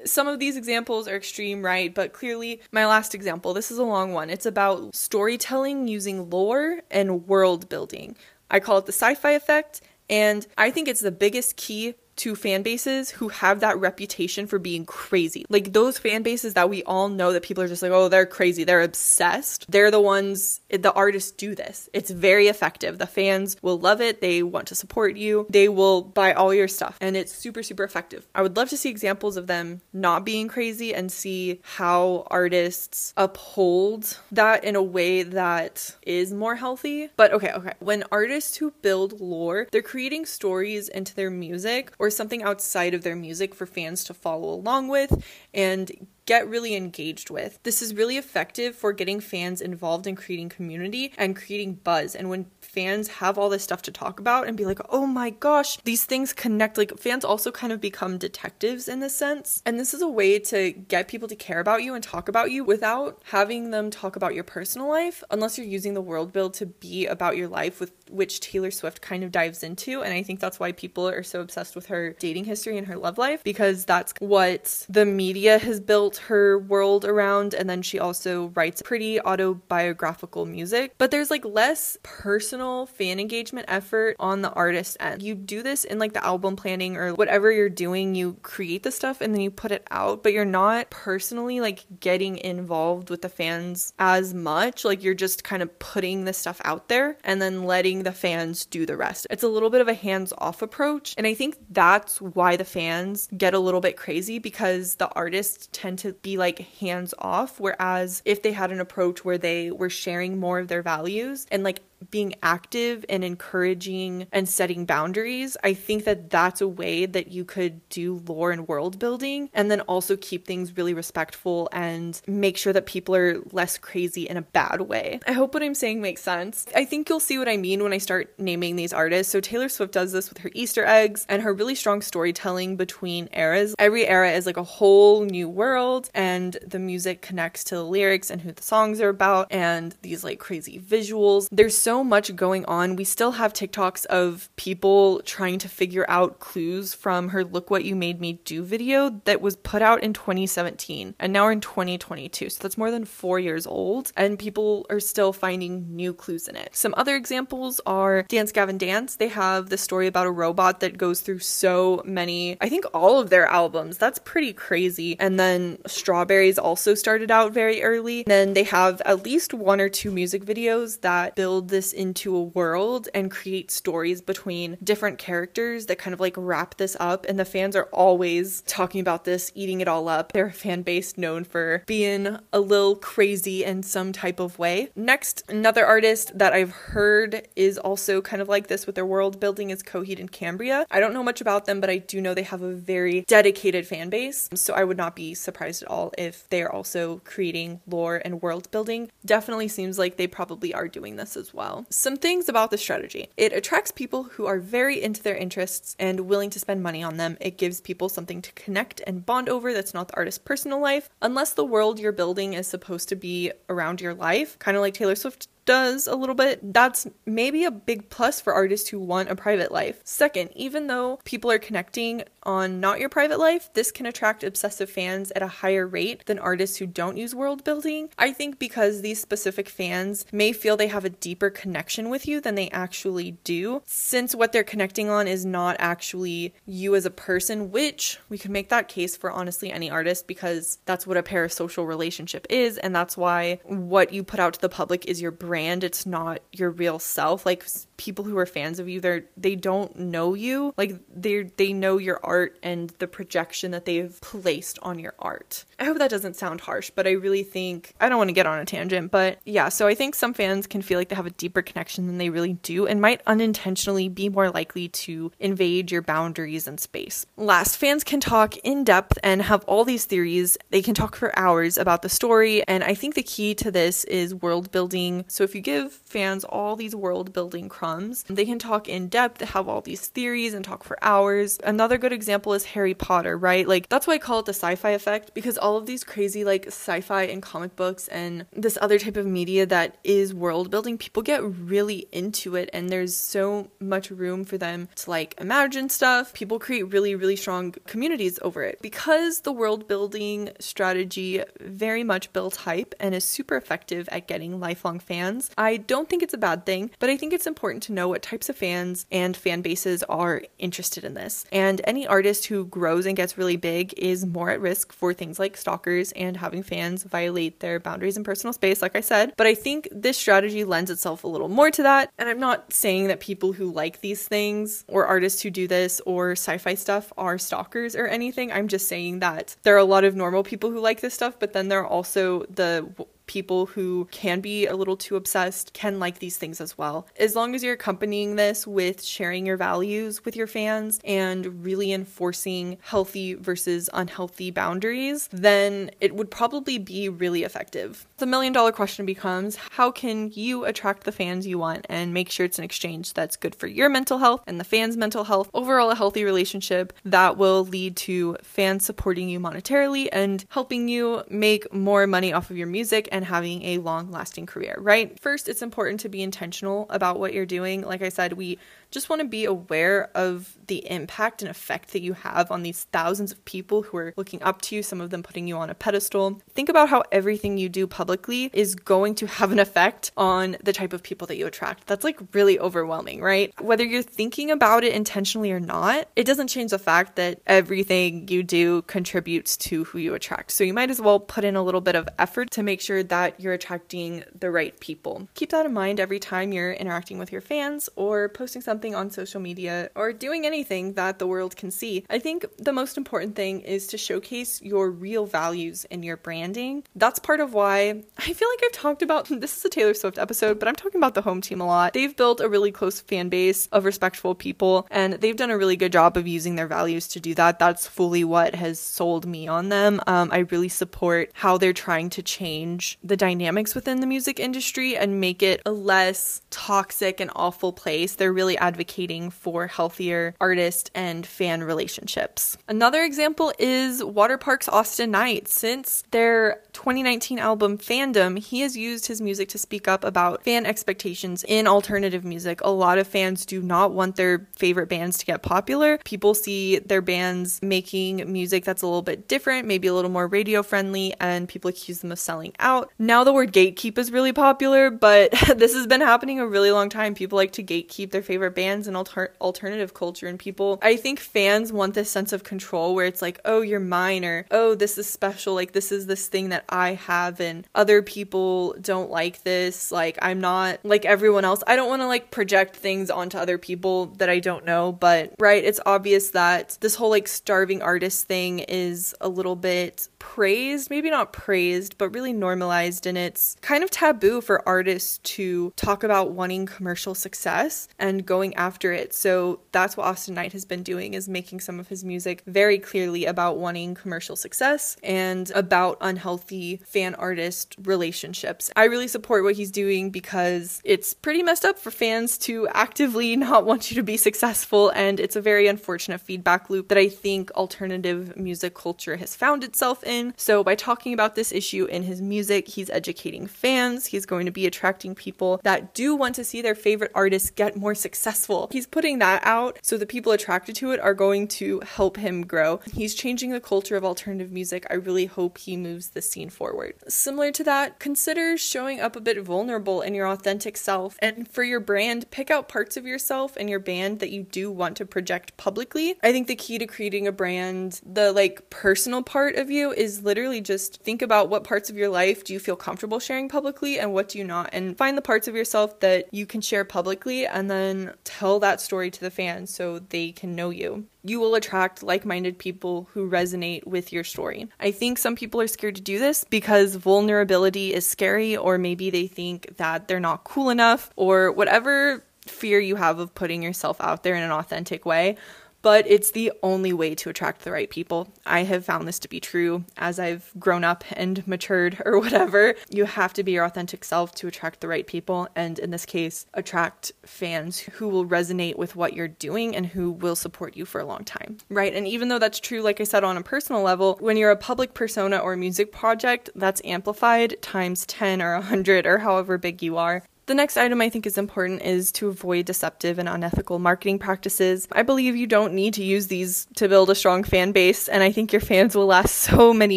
some of these examples are extreme, right? But clearly, my last example, this is a long one. It's about storytelling using lore and world building. I call it the sci fi effect, and I think it's the biggest key to fan bases who have that reputation for being crazy. Like those fan bases that we all know that people are just like, oh, they're crazy, they're obsessed. They're the ones, the artists do this. It's very effective. The fans will love it. They want to support you. They will buy all your stuff. And it's super, super effective. I would love to see examples of them not being crazy and see how artists uphold that in a way that is more healthy. But okay, okay. When artists who build lore, they're creating stories into their music or something outside of their music for fans to follow along with and get really engaged with. This is really effective for getting fans involved in creating community and creating buzz. And when fans have all this stuff to talk about and be like, oh my gosh, these things connect. Like, fans also kind of become detectives in this sense. And this is a way to get people to care about you and talk about you without having them talk about your personal life, unless you're using the world build to be about your life, with which Taylor Swift kind of dives into. And I think that's why people are so obsessed with her dating history and her love life, because that's what the media has built her world around. And then she also writes pretty autobiographical music. But there's like less personal fan engagement effort on the artist end. You do this in like the album planning or whatever you're doing, you create the stuff and then you put it out, but you're not personally like getting involved with the fans as much. Like you're just kind of putting the stuff out there and then letting the fans do the rest. It's a little bit of a hands off approach. And I think that's why the fans get a little bit crazy because the artists tend to be like hands off. Whereas if they had an approach where they were sharing more of their values and like being active and encouraging and setting boundaries, I think that that's a way that you could do lore and world building and then also keep things really respectful and make sure that people are less crazy in a bad way. I hope what I'm saying makes sense. I think you'll see what I mean when I start naming these artists. So Taylor Swift does this with her Easter eggs and her really strong storytelling between eras. Every era is like a whole new world and the music connects to the lyrics and who the songs are about and these like crazy visuals. There's so much going on. We still have TikToks of people trying to figure out clues from her Look What You Made Me Do video that was put out in 2017. And now we're in 2022. So that's more than four years old. And people are still finding new clues in it. Some other examples are Dance Gavin Dance. They have the story about a robot that goes through so many, I think all of their albums. That's pretty crazy. And then Strawberries also started out very early. And then they have at least one or two music videos that build this into a world and create stories between different characters that kind of like wrap this up. And the fans are always talking about this, eating it all up. They're a fan base known for being a little crazy in some type of way. Next, another artist that I've heard is also kind of like this with their world building is Coheed and Cambria. I don't know much about them, but I do know they have a very dedicated fan base. So I would not be surprised at all if they are also creating lore and world building. Definitely seems like they probably are doing this as well well. Some things about the strategy it attracts people who are very into their interests and willing to spend money on them. It gives people something to connect and bond over that's not the artist's personal life, unless the world you're building is supposed to be around your life, kind of like Taylor Swift does a little bit, that's maybe a big plus for artists who want a private life. Second, even though people are connecting on not your private life, this can attract obsessive fans at a higher rate than artists who don't use world building. I think because these specific fans may feel they have a deeper connection with you than they actually do, since what they're connecting on is not actually you as a person, which we could make that case for honestly any artist because that's what a parasocial relationship is, and that's why what you put out to the public is your brand brand it's not your real self like people who are fans of you they're they don't know you. Like they they know your art and the projection that they've placed on your art i hope that doesn't sound harsh but i really think i don't want to get on a tangent but yeah so i think some fans can feel like they have a deeper connection than they really do and might unintentionally be more likely to invade your boundaries and space last fans can talk in depth and have all these theories they can talk for hours about the story and i think the key to this is world building so if you give fans all these world building crumbs, they can talk in depth, have all these theories, and talk for hours. Another good example is Harry Potter, right? Like, that's why I call it the sci fi effect because all of these crazy like sci-fi and comic books and this other type of media that is world building, people get really into it and there's so much room for them to like imagine stuff. People create really really strong communities over it. Because the world building strategy very much builds hype and is super effective at getting lifelong fans. I don't think it's a bad thing, but I think it's important to know what types of fans and fan bases are interested in this. And any artist who grows and gets really big is more at risk for things like stalkers and having fans violate their boundaries in personal space, like I said. But I think this strategy lends itself a little more to that. And I'm not saying that people who like these things or artists who do this or sci fi stuff are stalkers or anything. I'm just saying that there are a lot of normal people who like this stuff, but then there are also the people who can be a little too obsessed can like these things as well. As long as you're accompanying this with sharing your values with your fans and really enforcing healthy versus unhealthy boundaries, then it would probably be really effective. The million dollar question becomes how can you attract the fans you want and make sure it's an exchange that's good for your mental health and the fans' mental health, overall, a healthy relationship that will lead to fans supporting you monetarily and helping you make more money off of your music and having a long lasting career, right? First, it's important to be intentional about what you're doing. Like I said, we just want to be aware of the impact and effect that you have on these thousands of people who are looking up to you, some of them putting you on a pedestal. Think about how everything you do publicly is going to have an effect on the type of people that you attract. That's like really overwhelming, right? Whether you're thinking about it intentionally or not, it doesn't change the fact that everything you do contributes to who you attract. So you might as well put in a little bit of effort to make sure that you're attracting the right people. Keep that in mind every time you're interacting with your fans or posting something something on social media or doing anything that the world can see, I think the most important thing is to showcase your real values in your branding. That's part of why I feel like I've talked about this is a Taylor Swift episode, but I'm talking about the home team a lot. They've built a really close fan base of respectful people, and they've done a really good job of using their values to do that. That's fully what has sold me on them. Um, I really support how they're trying to change the dynamics within the music industry and make it a less toxic and awful place. They're really advocating for healthier artist and fan relationships. Another example is Waterparks' Awsten Knight. Since their 2019 album Fandom, he has used his music to speak up about fan expectations in alternative music. A lot of fans do not want their favorite bands to get popular. People see their bands making music that's a little bit different, maybe a little more radio friendly, and people accuse them of selling out. Now the word gatekeep is really popular, but this has been happening a really long time. People like to gatekeep their favorite bands and alter- alternative culture and people i think fans want this sense of control where it's like oh you're mine or oh this is special. Like this is this thing that i have and other people don't like this. Like i'm not like everyone else. I don't want to like project things onto other people that i don't know but right it's obvious that this whole like starving artist thing is a little bit praised maybe not praised but really normalized and it's kind of taboo for artists to talk about wanting commercial success and going going after it. So that's what Awsten Knight has been doing is making some of his music very clearly about wanting commercial success and about unhealthy fan artist relationships. I really support what he's doing because it's pretty messed up for fans to actively not want you to be successful and it's a very unfortunate feedback loop that I think alternative music culture has found itself in. So by talking about this issue in his music, he's educating fans, he's going to be attracting people that do want to see their favorite artists get more successful successful. He's putting that out so the people attracted to it are going to help him grow. He's changing the culture of alternative music. I really hope he moves the scene forward. Similar to that, consider showing up a bit vulnerable in your authentic self. And for your brand, pick out parts of yourself and your band that you do want to project publicly. I think the key to creating a brand, the like personal part of you, is literally just think about what parts of your life do you feel comfortable sharing publicly and what do you not, and find the parts of yourself that you can share publicly and then tell that story to the fans so they can know you. You will attract like minded people who resonate with your story. I think some people are scared to do this because vulnerability is scary, or maybe they think that they're not cool enough, or whatever fear you have of putting yourself out there in an authentic way. But it's the only way to attract the right people. I have found this to be true as I've grown up and matured or whatever. You have to be your authentic self to attract the right people, and in this case, attract fans who will resonate with what you're doing and who will support you for a long time, right? And even though that's true, like I said, on a personal level, when you're a public persona or music project, that's amplified times 10 or 100 or however big you are. The next item I think is important is to avoid deceptive and unethical marketing practices. I believe you don't need to use these to build a strong fan base, and I think your fans will last so many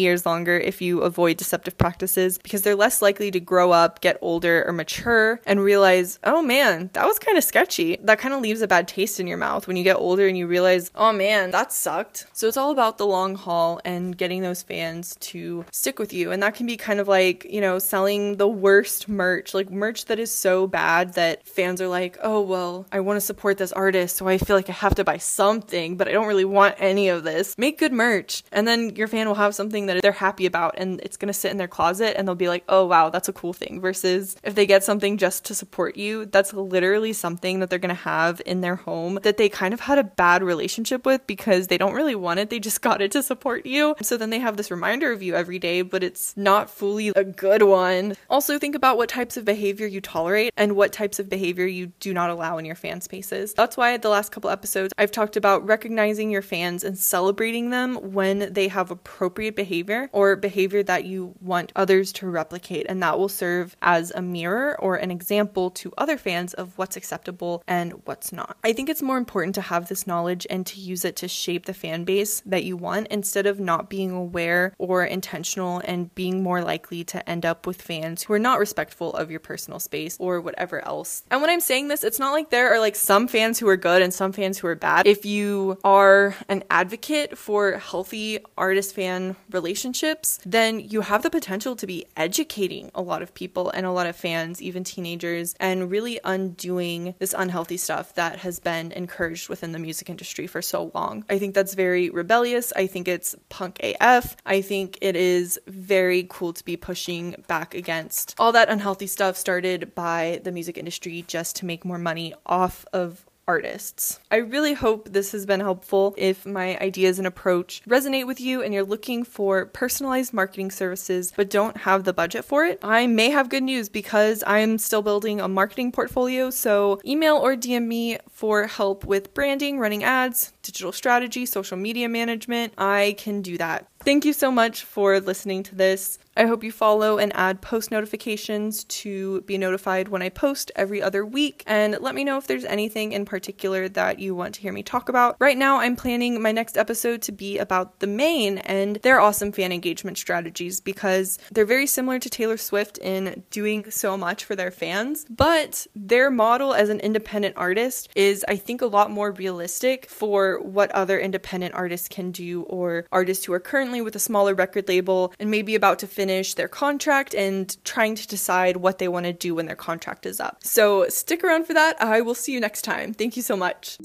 years longer if you avoid deceptive practices because they're less likely to grow up, get older, or mature and realize, oh man, that was kind of sketchy. That kind of leaves a bad taste in your mouth when you get older and you realize, oh man, that sucked. So it's all about the long haul and getting those fans to stick with you. And that can be kind of like, you know, selling the worst merch, like merch that is so bad that fans are like, oh, well, I want to support this artist, so I feel like I have to buy something, but I don't really want any of this. Make good merch. And then your fan will have something that they're happy about and it's going to sit in their closet and they'll be like, oh, wow, that's a cool thing. Versus if they get something just to support you, that's literally something that they're going to have in their home that they kind of had a bad relationship with because they don't really want it. They just got it to support you. So then they have this reminder of you every day, but it's not fully a good one. Also, think about what types of behavior you tolerate tolerate and what types of behavior you do not allow in your fan spaces. That's why the last couple episodes I've talked about recognizing your fans and celebrating them when they have appropriate behavior or behavior that you want others to replicate. And that will serve as a mirror or an example to other fans of what's acceptable and what's not. I think it's more important to have this knowledge and to use it to shape the fan base that you want instead of not being aware or intentional and being more likely to end up with fans who are not respectful of your personal space or whatever else. And when I'm saying this, it's not like there are like some fans who are good and some fans who are bad. If you are an advocate for healthy artist fan relationships, then you have the potential to be educating a lot of people and a lot of fans, even teenagers, and really undoing this unhealthy stuff that has been encouraged within the music industry for so long. I think that's very rebellious. I think it's punk AF. I think it is very cool to be pushing back against all that unhealthy stuff started by by the music industry just to make more money off of artists. I really hope this has been helpful. If my ideas and approach resonate with you and you're looking for personalized marketing services but don't have the budget for it, I may have good news because I'm still building a marketing portfolio. So email or DM me for help with branding, running ads, digital strategy, social media management. I can do that. Thank you so much for listening to this. I hope you follow and add post notifications to be notified when I post every other week. And let me know if there's anything in particular that you want to hear me talk about. Right now, I'm planning my next episode to be about the Maine and their awesome fan engagement strategies because they're very similar to Taylor Swift in doing so much for their fans. But their model as an independent artist is, I think, a lot more realistic for what other independent artists can do or artists who are currently with a smaller record label and maybe about to finish their contract and trying to decide what they want to do when their contract is up. So stick around for that. I will see you next time. Thank you so much.